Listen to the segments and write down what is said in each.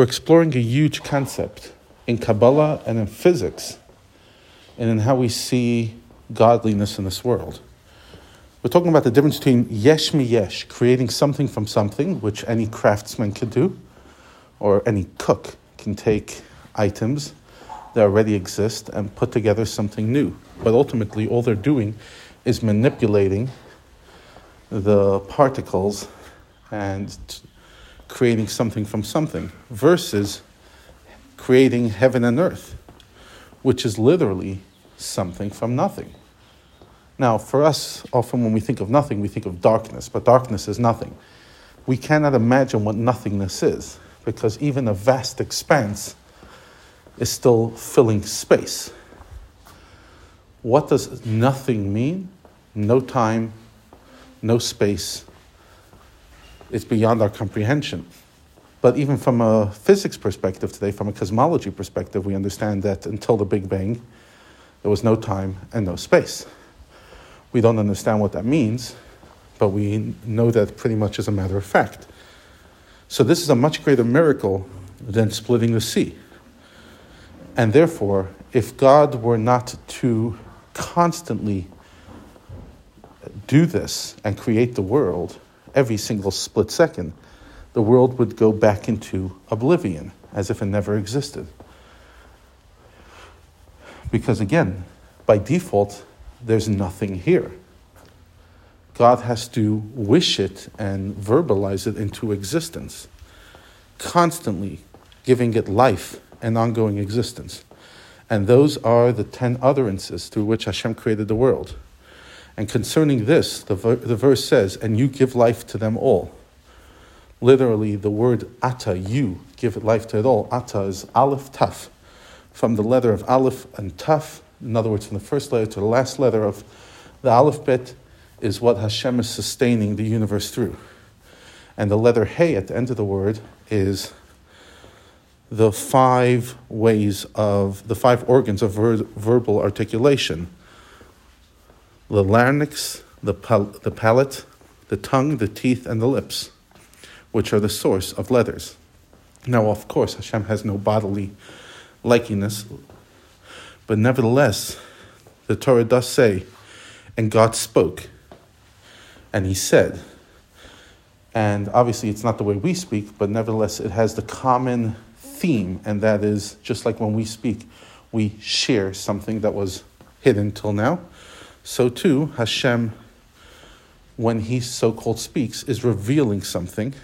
We're exploring a huge concept in Kabbalah and in physics and in how we see godliness in this world. We're talking about the difference between yesh mi yesh, creating something from something, which any craftsman could do, or any cook can take items that already exist and put together something new. But ultimately, all they're doing is manipulating the particles and creating something from something, versus creating heaven and earth, which is literally something from nothing. Now, for us, often when we think of nothing, we think of darkness, but darkness is nothing. We cannot imagine what nothingness is, because even a vast expanse is still filling space. What does nothing mean? No time, no space. It's beyond our comprehension. But even from a physics perspective today, from a cosmology perspective, we understand that until the Big Bang, there was no time and no space. We don't understand what that means, but we know that pretty much as a matter of fact. So, this is a much greater miracle than splitting the sea. And therefore, if God were not to constantly do this and create the world every single split second, the world would go back into oblivion as if it never existed. Because again, by default, there's nothing here. God has to wish it and verbalize it into existence, constantly giving it life and ongoing existence. And those are the ten utterances through which Hashem created the world. And concerning this, the, ver- the verse says, And you give life to them all. Literally, the word ata, you, give life to it all. Ata is aleph taf, from the letter of aleph and taf, in other words, from the first letter to the last letter of the alphabet, is what Hashem is sustaining the universe through. And the letter Hey at the end of the word is the five ways of, the five organs of ver- verbal articulation the larynx, the, pal- the palate, the tongue, the teeth, and the lips, which are the source of letters. Now, of course, Hashem has no bodily likeness, but nevertheless, the Torah does say, and God spoke, and He said. And obviously, it's not the way we speak, but nevertheless, it has the common theme, and that is just like when we speak, we share something that was hidden till now. So too, Hashem, when He so called speaks, is revealing something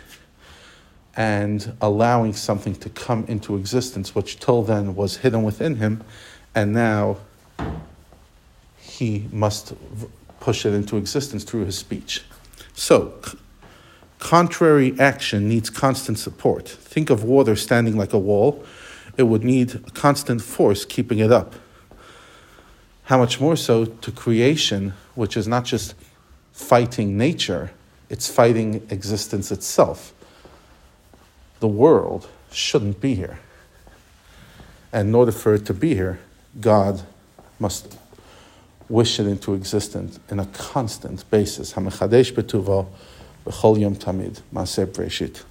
and allowing something to come into existence, which till then was hidden within Him, and now He must push it into existence through His speech. So, contrary action needs constant support. Think of water standing like a wall, it would need constant force keeping it up. How much more so to creation, which is not just fighting nature, it's fighting existence itself. The world shouldn't be here. And in order for it to be here, God must wish it into existence in a constant basis. Hamachadesh betuvo b'chol yom tamid. Maaseh.